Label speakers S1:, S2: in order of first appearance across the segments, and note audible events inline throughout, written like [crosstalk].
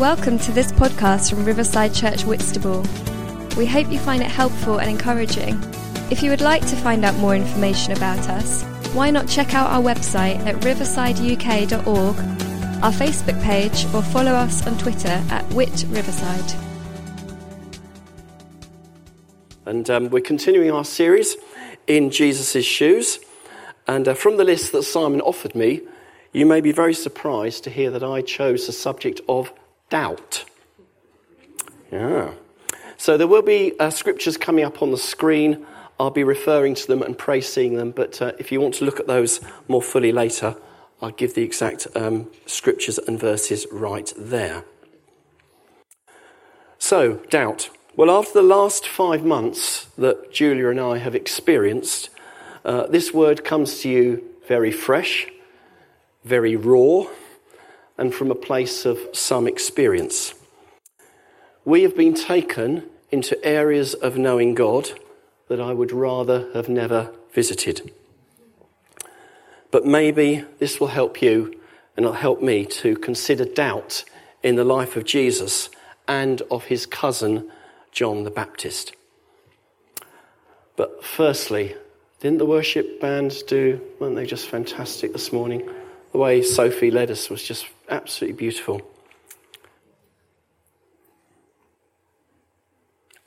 S1: Welcome to this podcast from Riverside Church Whitstable. We hope you find it helpful and encouraging. If you would like to find out more information about us, why not check out our website at riversideuk.org, our Facebook page, or follow us on Twitter at Whit Riverside.
S2: And um, we're continuing our series in Jesus' shoes. And uh, from the list that Simon offered me, you may be very surprised to hear that I chose the subject of doubt. Yeah. So there will be uh, scriptures coming up on the screen. I'll be referring to them and pray seeing them. But uh, if you want to look at those more fully later, I'll give the exact um, scriptures and verses right there. So, doubt. Well, after the last five months that Julia and I have experienced, uh, this word comes to you very fresh, very raw, and from a place of some experience. We have been taken into areas of knowing God that I would rather have never visited. But maybe this will help you and it'll help me to consider doubt in the life of Jesus and of his cousin, John the Baptist. But firstly, didn't the worship band do, weren't they just fantastic this morning? The way Sophie led us was just absolutely beautiful.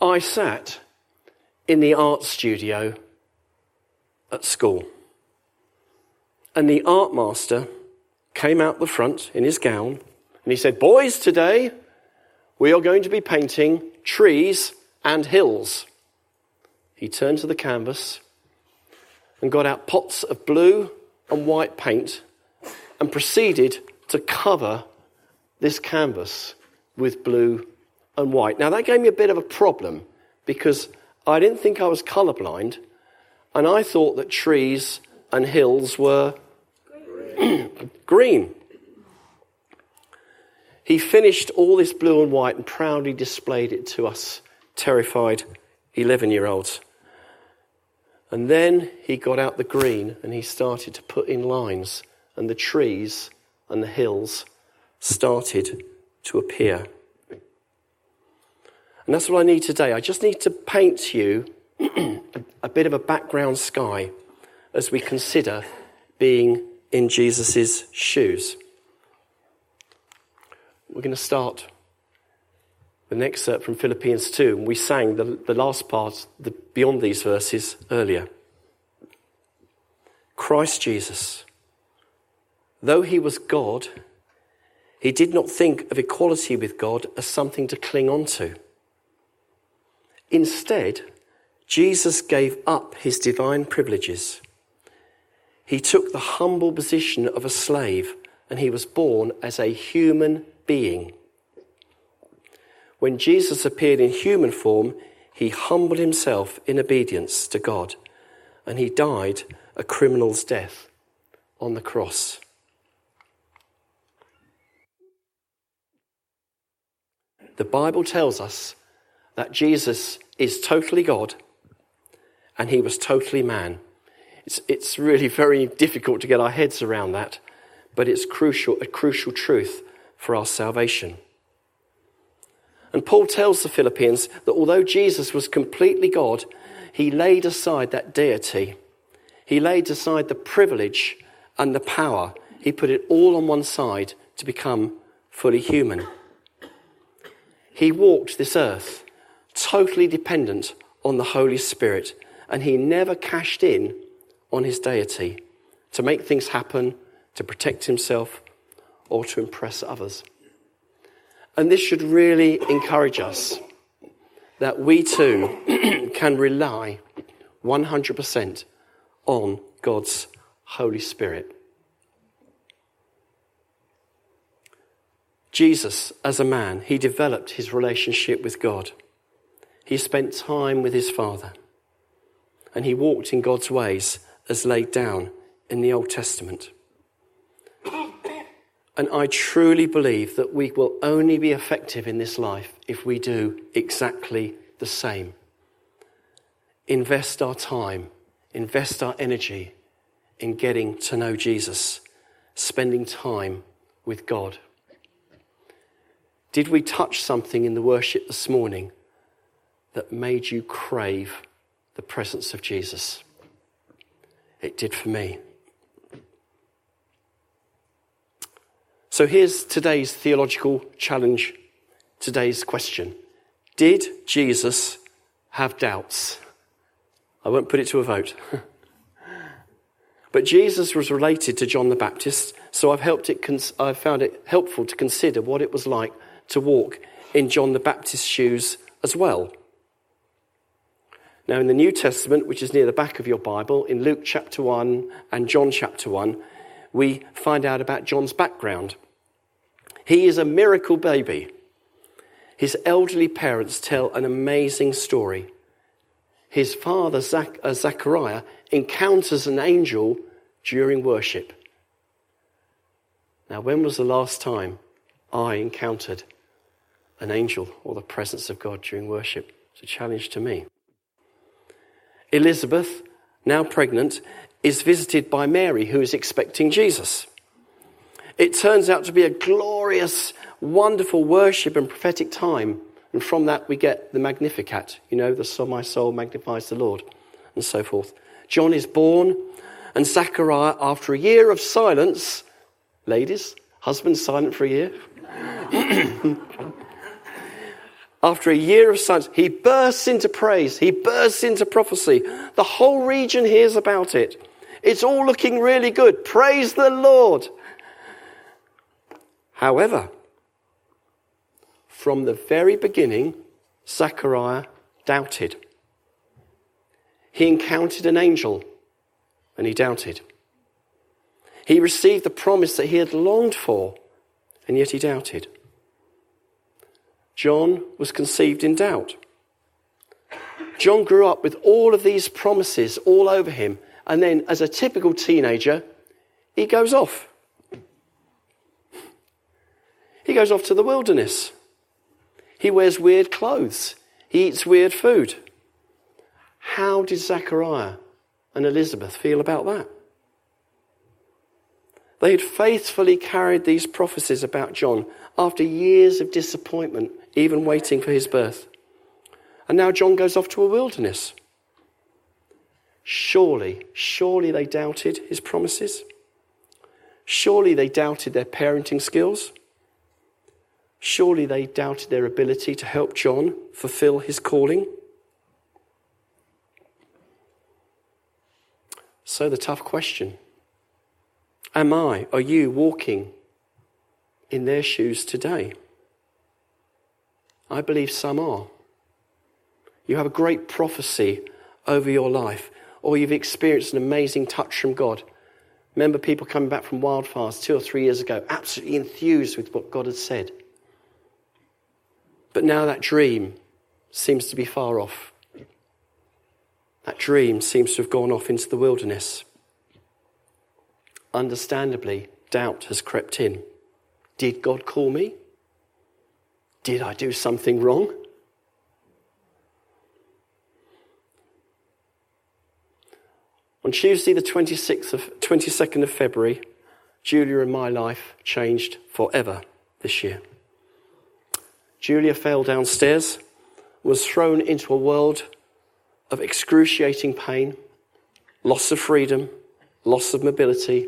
S2: I sat in the art studio at school, and the art master came out the front in his gown and he said, Boys, today we are going to be painting trees and hills. He turned to the canvas and got out pots of blue and white paint and proceeded to cover this canvas with blue and white. Now, that gave me a bit of a problem because I didn't think I was colorblind, and I thought that trees and hills were green. [clears throat] green. He finished all this blue and white and proudly displayed it to us, terrified 11 year olds. And then he got out the green and he started to put in lines, and the trees and the hills started to appear. And that's what I need today. I just need to paint you [clears throat] a bit of a background sky as we consider being in Jesus' shoes. We're going to start with an excerpt from Philippians 2. We sang the, the last part the, beyond these verses earlier. Christ Jesus Though he was God, he did not think of equality with God as something to cling on to. Instead, Jesus gave up his divine privileges. He took the humble position of a slave and he was born as a human being. When Jesus appeared in human form, he humbled himself in obedience to God and he died a criminal's death on the cross. The Bible tells us that Jesus is totally God and he was totally man. It's, it's really [laughs] very difficult to get our heads around that, but it's crucial, a crucial truth for our salvation. And Paul tells the Philippians that although Jesus was completely God, he laid aside that deity. He laid aside the privilege and the power. He put it all on one side to become fully human. He walked this earth totally dependent on the Holy Spirit, and he never cashed in on his deity to make things happen, to protect himself, or to impress others. And this should really encourage us that we too [clears throat] can rely 100% on God's Holy Spirit. Jesus, as a man, he developed his relationship with God. He spent time with his Father. And he walked in God's ways as laid down in the Old Testament. And I truly believe that we will only be effective in this life if we do exactly the same. Invest our time, invest our energy in getting to know Jesus, spending time with God. Did we touch something in the worship this morning that made you crave the presence of Jesus? It did for me. So here's today's theological challenge, today's question. Did Jesus have doubts? I won't put it to a vote. [laughs] but Jesus was related to John the Baptist, so I've, helped it, I've found it helpful to consider what it was like to walk in John the Baptist's shoes as well. Now, in the New Testament, which is near the back of your Bible, in Luke chapter 1 and John chapter 1, we find out about John's background. He is a miracle baby. His elderly parents tell an amazing story. His father, Zach- uh, Zachariah, encounters an angel during worship. Now, when was the last time I encountered an angel or the presence of God during worship? It's a challenge to me. Elizabeth, now pregnant, is visited by Mary, who is expecting Jesus. It turns out to be a glorious, wonderful worship and prophetic time. And from that, we get the Magnificat, you know, the soul, my soul magnifies the Lord, and so forth. John is born, and Zachariah, after a year of silence, ladies, husbands silent for a year. [clears throat] after a year of silence, he bursts into praise. He bursts into prophecy. The whole region hears about it. It's all looking really good. Praise the Lord. However, from the very beginning, Zechariah doubted. He encountered an angel and he doubted. He received the promise that he had longed for and yet he doubted. John was conceived in doubt. John grew up with all of these promises all over him, and then, as a typical teenager, he goes off. He goes off to the wilderness. He wears weird clothes. He eats weird food. How did Zechariah and Elizabeth feel about that? They had faithfully carried these prophecies about John after years of disappointment, even waiting for his birth. And now John goes off to a wilderness. Surely, surely they doubted his promises. Surely they doubted their parenting skills. Surely they doubted their ability to help John fulfill his calling. So, the tough question Am I, are you walking in their shoes today? I believe some are. You have a great prophecy over your life, or you've experienced an amazing touch from God. Remember people coming back from wildfires two or three years ago, absolutely enthused with what God had said. But now that dream seems to be far off. That dream seems to have gone off into the wilderness. Understandably, doubt has crept in. Did God call me? Did I do something wrong? On Tuesday, the 26th of, 22nd of February, Julia and my life changed forever this year. Julia fell downstairs, was thrown into a world of excruciating pain, loss of freedom, loss of mobility,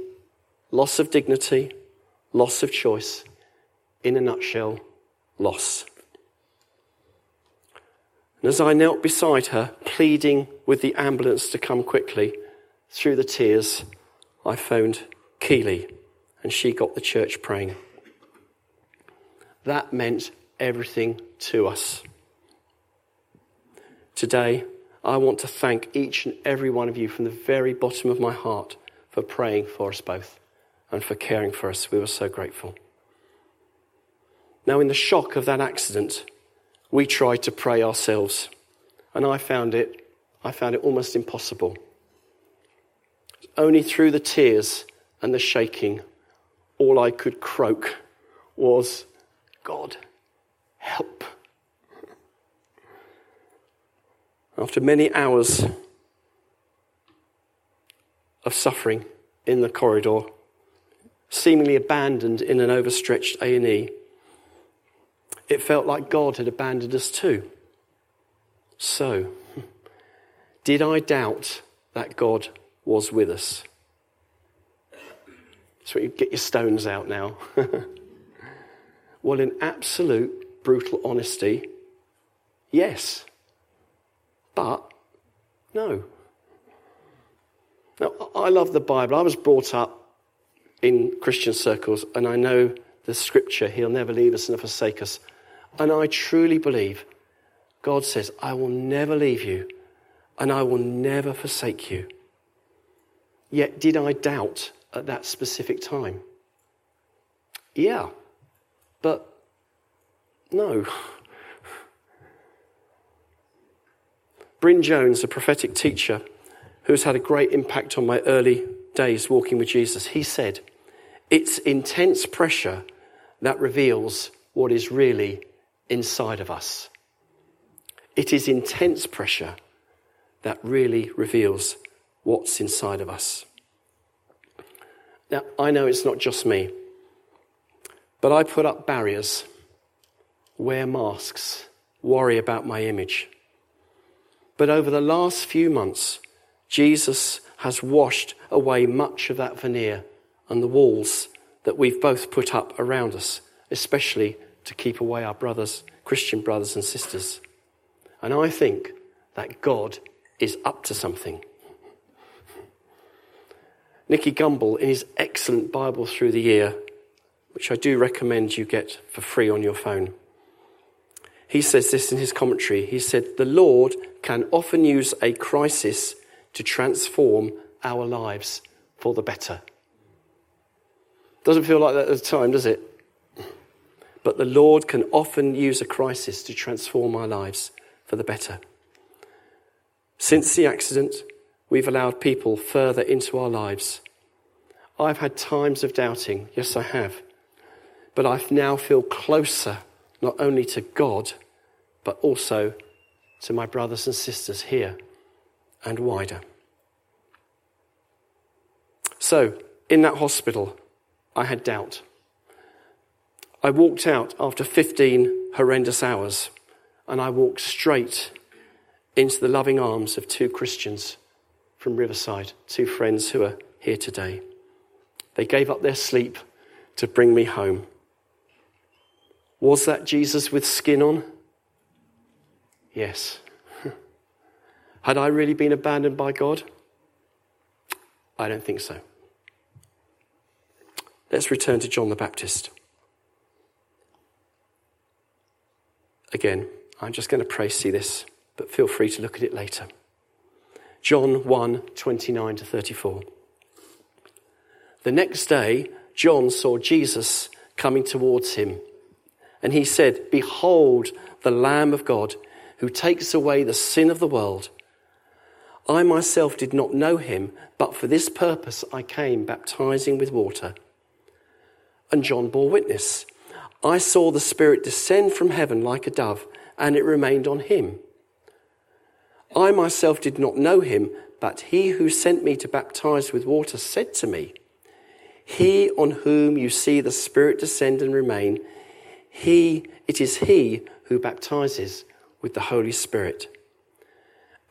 S2: loss of dignity, loss of choice. In a nutshell, loss. And as I knelt beside her, pleading with the ambulance to come quickly, through the tears, I phoned Keeley, and she got the church praying. That meant everything to us. Today, I want to thank each and every one of you from the very bottom of my heart for praying for us both and for caring for us. We were so grateful. Now, in the shock of that accident, we tried to pray ourselves, and I found it, I found it almost impossible. Only through the tears and the shaking, all I could croak was, God, help. After many hours of suffering in the corridor, seemingly abandoned in an overstretched A&E, it felt like God had abandoned us too. So, [laughs] did I doubt that God was with us? So you get your stones out now. [laughs] well, in absolute brutal honesty, yes. But no. Now, I love the Bible. I was brought up in Christian circles, and I know the scripture, He'll never leave us nor forsake us. And I truly believe God says, I will never leave you and I will never forsake you. Yet, did I doubt at that specific time? Yeah, but no. Bryn Jones, a prophetic teacher who has had a great impact on my early days walking with Jesus, he said, It's intense pressure that reveals what is really inside of us. It is intense pressure that really reveals what's inside of us. Now, I know it's not just me, but I put up barriers, wear masks, worry about my image. But over the last few months, Jesus has washed away much of that veneer and the walls that we've both put up around us, especially to keep away our brothers, Christian brothers and sisters. And I think that God is up to something. Nicky Gumbel, in his excellent Bible through the year, which I do recommend you get for free on your phone, he says this in his commentary. He said, The Lord can often use a crisis to transform our lives for the better. Doesn't feel like that at the time, does it? But the Lord can often use a crisis to transform our lives for the better. Since the accident, we've allowed people further into our lives. I've had times of doubting, yes, I have. But I now feel closer, not only to God, but also to my brothers and sisters here and wider. So, in that hospital, I had doubt. I walked out after 15 horrendous hours and I walked straight into the loving arms of two Christians from Riverside, two friends who are here today. They gave up their sleep to bring me home. Was that Jesus with skin on? Yes. [laughs] Had I really been abandoned by God? I don't think so. Let's return to John the Baptist. Again, I'm just going to pray see this, but feel free to look at it later. John 1 29 to 34. The next day, John saw Jesus coming towards him, and he said, Behold, the Lamb of God who takes away the sin of the world. I myself did not know him, but for this purpose I came baptizing with water. And John bore witness. I saw the Spirit descend from heaven like a dove, and it remained on him. I myself did not know him, but he who sent me to baptize with water said to me, He on whom you see the Spirit descend and remain, he, it is he who baptizes with the Holy Spirit.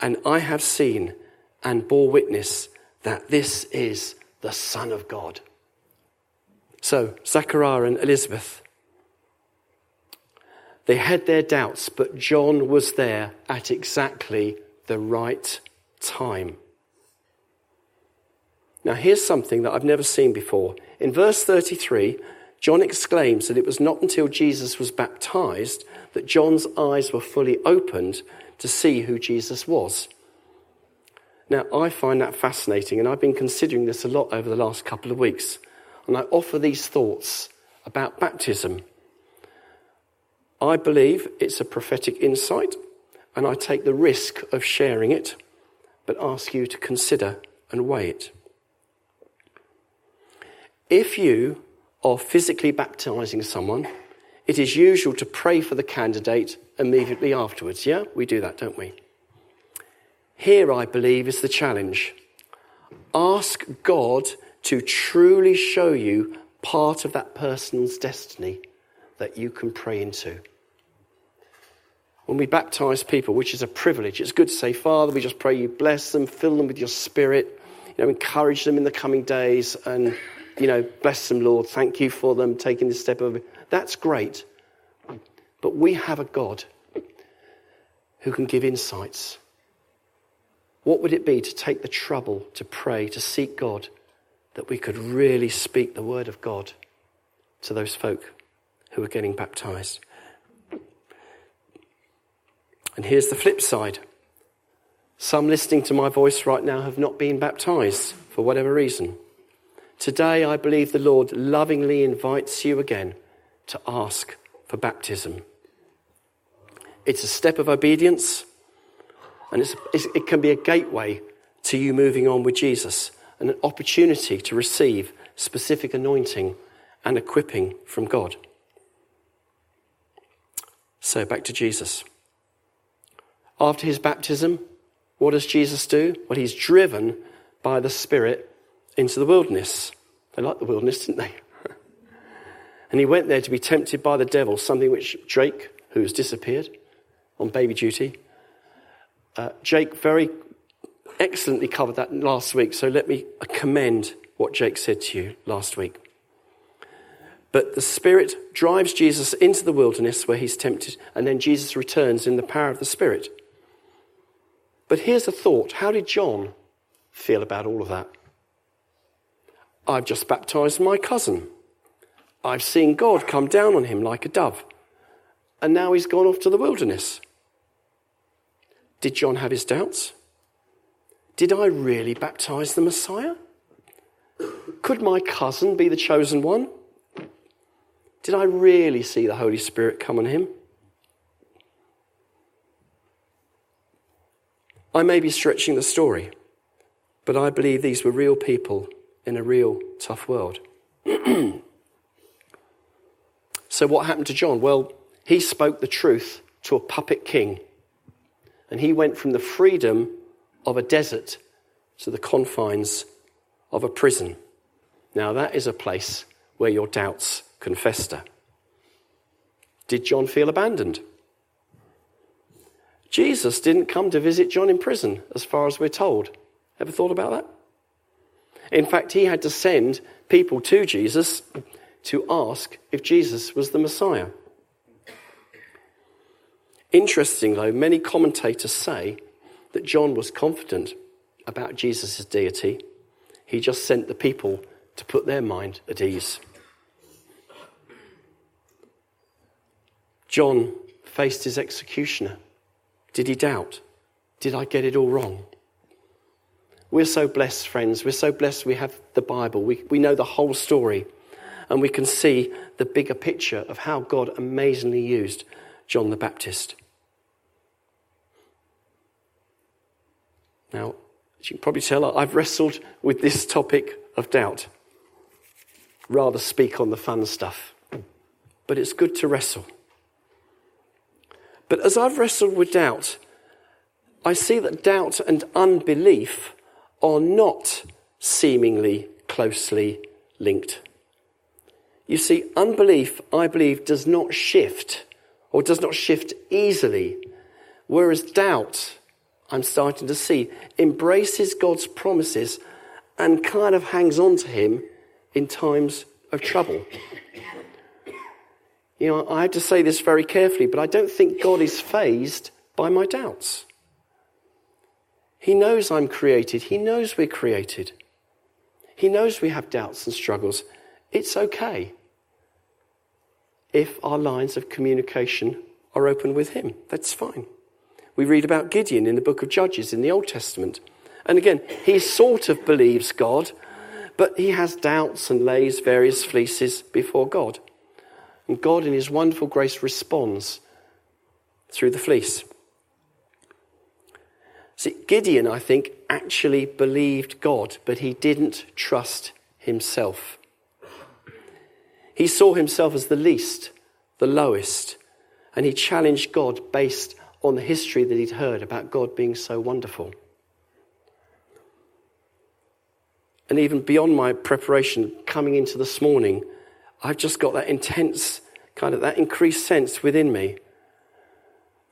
S2: And I have seen and bore witness that this is the Son of God. So, Zachariah and Elizabeth, they had their doubts, but John was there at exactly the right time. Now, here's something that I've never seen before. In verse 33, John exclaims that it was not until Jesus was baptized that John's eyes were fully opened to see who Jesus was. Now, I find that fascinating, and I've been considering this a lot over the last couple of weeks and I offer these thoughts about baptism. I believe it's a prophetic insight, and I take the risk of sharing it, but ask you to consider and weigh it. If you are physically baptizing someone, it is usual to pray for the candidate immediately afterwards. Yeah, we do that, don't we? Here, I believe, is the challenge. Ask God to truly show you part of that person's destiny that you can pray into. when we baptize people, which is a privilege, it's good to say, Father, we just pray you bless them, fill them with your spirit, you know, encourage them in the coming days, and, you know, bless them, Lord. Thank you for them taking this step over. That's great. But we have a God who can give insights. What would it be to take the trouble to pray, to seek God, that we could really speak the word of God to those folk who are getting baptized? And here's the flip side. Some listening to my voice right now have not been baptized for whatever reason. Today, I believe the Lord lovingly invites you again to ask for baptism. It's a step of obedience, and it's, it can be a gateway to you moving on with Jesus and an opportunity to receive specific anointing and equipping from God. So, back to Jesus. After his baptism, what does Jesus do? Well, he's driven by the Spirit into the wilderness. They liked the wilderness, didn't they? [laughs] and he went there to be tempted by the devil, something which Jake, who has disappeared on baby duty, uh, Jake very excellently covered that last week, so let me commend what Jake said to you last week. But the Spirit drives Jesus into the wilderness where he's tempted, and then Jesus returns in the power of the Spirit. But here's a thought how did John feel about all of that? I've just baptized my cousin. I've seen God come down on him like a dove. And now he's gone off to the wilderness. Did John have his doubts? Did I really baptize the Messiah? Could my cousin be the chosen one? Did I really see the Holy Spirit come on him? I may be stretching the story, but I believe these were real people in a real tough world. [clears throat] so, what happened to John? Well, he spoke the truth to a puppet king, and he went from the freedom of a desert to the confines of a prison. Now, that is a place where your doubts can her. Did John feel abandoned? Jesus didn't come to visit John in prison, as far as we're told. Ever thought about that? In fact, he had to send people to Jesus to ask if Jesus was the Messiah. Interesting, though, many commentators say that John was confident about Jesus' deity. He just sent the people to put their mind at ease. John faced his executioner did he doubt? Did I get it all wrong? We're so blessed, friends. We're so blessed we have the Bible. We, we know the whole story. And we can see the bigger picture of how God amazingly used John the Baptist. Now, as you can probably tell, I've wrestled with this topic of doubt. Rather speak on the fun stuff. But it's good to wrestle. But as I've wrestled with doubt, I see that doubt and unbelief are not seemingly closely linked. You see, unbelief, I believe, does not shift or does not shift easily, whereas doubt, I'm starting to see, embraces God's promises and kind of hangs on to Him in times of trouble. You know, I have to say this very carefully, but I don't think God is fazed by my doubts. He knows I'm created. He knows we're created. He knows we have doubts and struggles. It's okay if our lines of communication are open with Him. That's fine. We read about Gideon in the book of Judges in the Old Testament. And again, he sort of believes God, but he has doubts and lays various fleeces before God. And God, in His wonderful grace, responds through the fleece. See, Gideon, I think, actually believed God, but he didn't trust himself. He saw himself as the least, the lowest, and he challenged God based on the history that he'd heard about God being so wonderful. And even beyond my preparation, coming into this morning, I've just got that intense, kind of that increased sense within me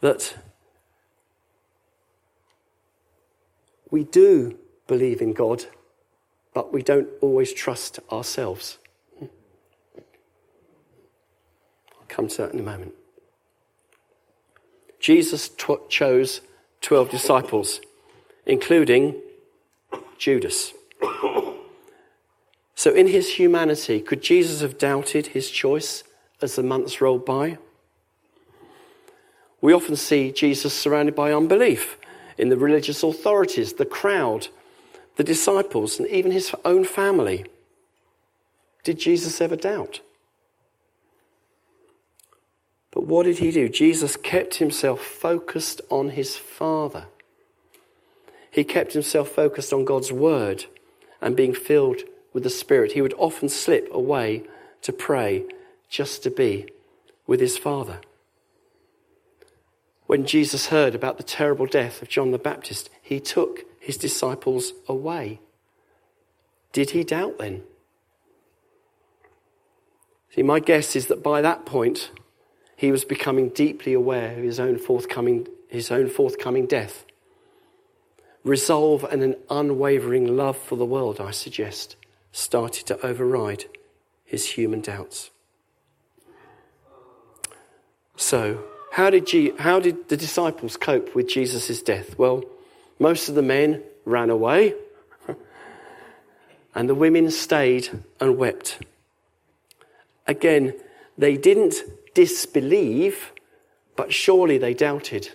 S2: that we do believe in God, but we don't always trust ourselves. I'll come to that in a moment. Jesus tw- chose 12 disciples, including Judas. So, in his humanity, could Jesus have doubted his choice as the months rolled by? We often see Jesus surrounded by unbelief in the religious authorities, the crowd, the disciples, and even his own family. Did Jesus ever doubt? But what did he do? Jesus kept himself focused on his Father. He kept himself focused on God's Word and being filled with the Spirit. He would often slip away to pray just to be with his Father. When Jesus heard about the terrible death of John the Baptist, he took his disciples away. Did he doubt then? See, my guess is that by that point, he was becoming deeply aware of his own forthcoming, his own forthcoming death. Resolve and an unwavering love for the world, I suggest, started to override his human doubts. So, how did, G- how did the disciples cope with Jesus' death? Well, most of the men ran away, [laughs] and the women stayed and wept. Again, they didn't disbelieve, but surely they doubted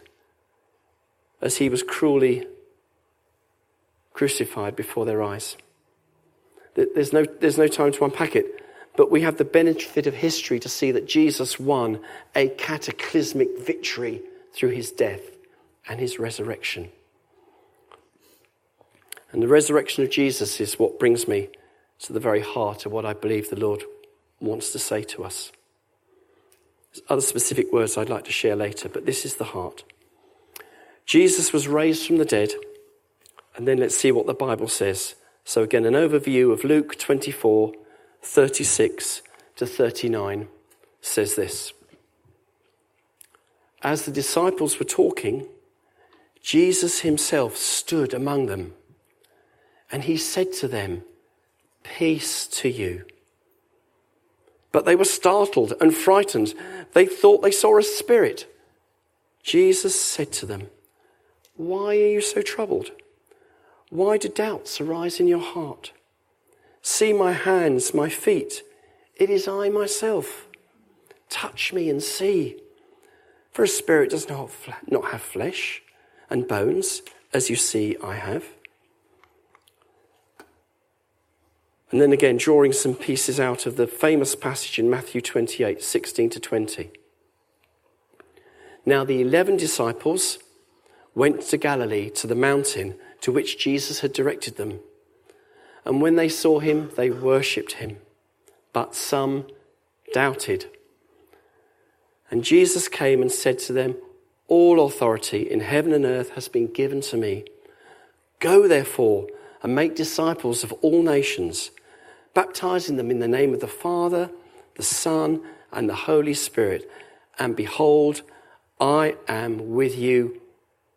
S2: as he was cruelly crucified before their eyes. There's no, there's no time to unpack it, but we have the benefit of history to see that Jesus won a cataclysmic victory through his death and his resurrection. And the resurrection of Jesus is what brings me to the very heart of what I believe the Lord wants to say to us. There's other specific words I'd like to share later, but this is the heart. Jesus was raised from the dead, and then let's see what the Bible says. So, again, an overview of Luke 24 36 to 39 says this. As the disciples were talking, Jesus himself stood among them, and he said to them, Peace to you. But they were startled and frightened. They thought they saw a spirit. Jesus said to them, Why are you so troubled? Why do doubts arise in your heart? See my hands, my feet. It is I myself. Touch me and see. For a spirit does not, not have flesh and bones, as you see I have. And then again, drawing some pieces out of the famous passage in Matthew 28 16 to 20. Now, the eleven disciples went to Galilee, to the mountain to which Jesus had directed them. And when they saw him, they worshipped him. But some doubted. And Jesus came and said to them, All authority in heaven and earth has been given to me. Go therefore and make disciples of all nations baptizing them in the name of the Father, the Son, and the Holy Spirit. And behold, I am with you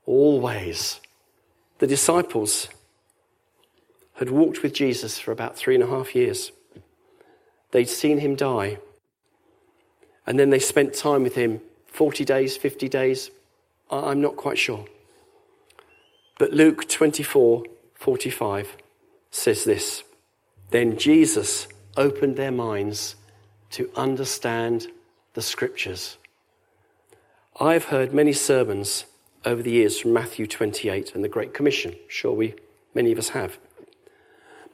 S2: always. The disciples had walked with Jesus for about three and a half years. They'd seen him die. And then they spent time with him 40 days, 50 days. I'm not quite sure. But Luke 24 45 says this then Jesus opened their minds to understand the scriptures. I've heard many sermons over the years from Matthew 28 and the Great Commission. Sure, we, many of us have.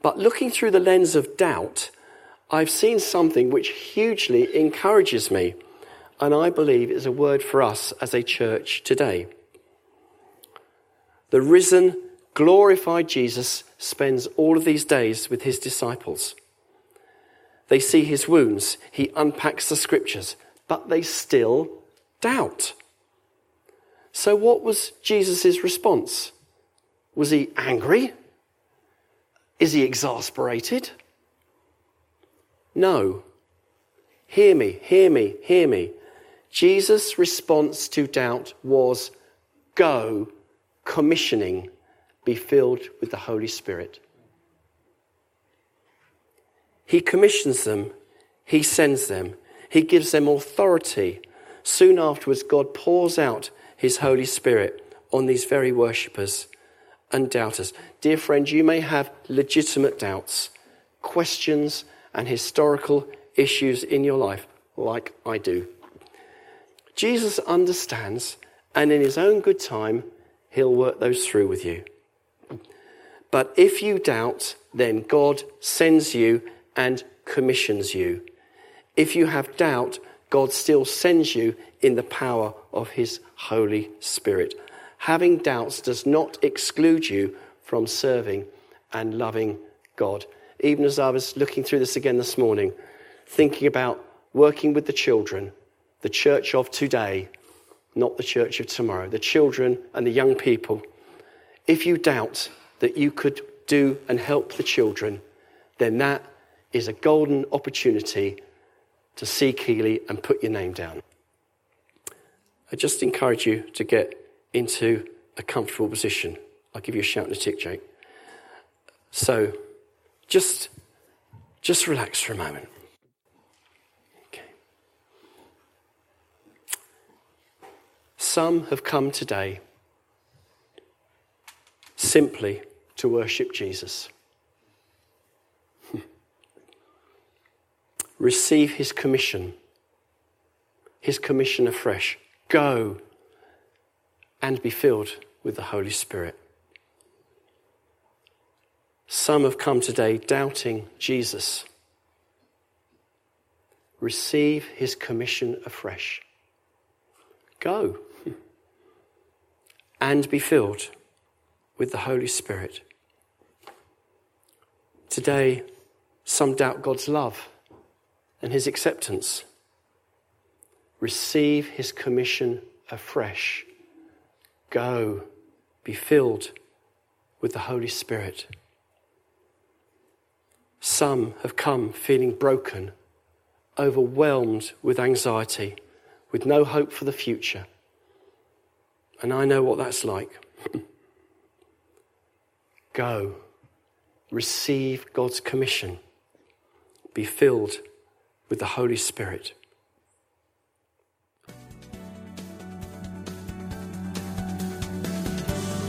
S2: But looking through the lens of doubt, I've seen something which hugely encourages me, and I believe is a word for us as a church today. The risen glorified Jesus spends all of these days with his disciples. They see his wounds, he unpacks the scriptures, but they still doubt. So, what was Jesus' response? Was he angry? Is he exasperated? No. Hear me, hear me, hear me. Jesus' response to doubt was go, commissioning, be filled with the Holy Spirit. He commissions them, he sends them, he gives them authority. Soon afterwards, God pours out his Holy Spirit on these very worshippers and doubters. Dear friend, you may have legitimate doubts, questions, and historical issues in your life, like I do. Jesus understands, and in his own good time, he'll work those through with you. But if you doubt, then God sends you and commissions you. If you have doubt, God still sends you in the power of his Holy Spirit. Having doubts does not exclude you from serving and loving God. Even as I was looking through this again this morning, thinking about working with the children, the church of today, not the church of tomorrow, the children and the young people. If you doubt that you could do and help the children, then that is a golden opportunity to see Keeley and put your name down. I just encourage you to get into a comfortable position. I'll give you a shout and a tick, Jake. So just, just relax for a moment. Okay. Some have come today simply to worship Jesus. receive his commission, his commission afresh. Go and be filled with the Holy Spirit. Some have come today doubting Jesus. Receive his commission afresh. Go [laughs] and be filled with the Holy Spirit. Today, some doubt God's love and his acceptance. Receive his commission afresh. Go, be filled with the Holy Spirit. Some have come feeling broken, overwhelmed with anxiety, with no hope for the future. And I know what that's like. [laughs] Go, receive God's commission, be filled with the Holy Spirit.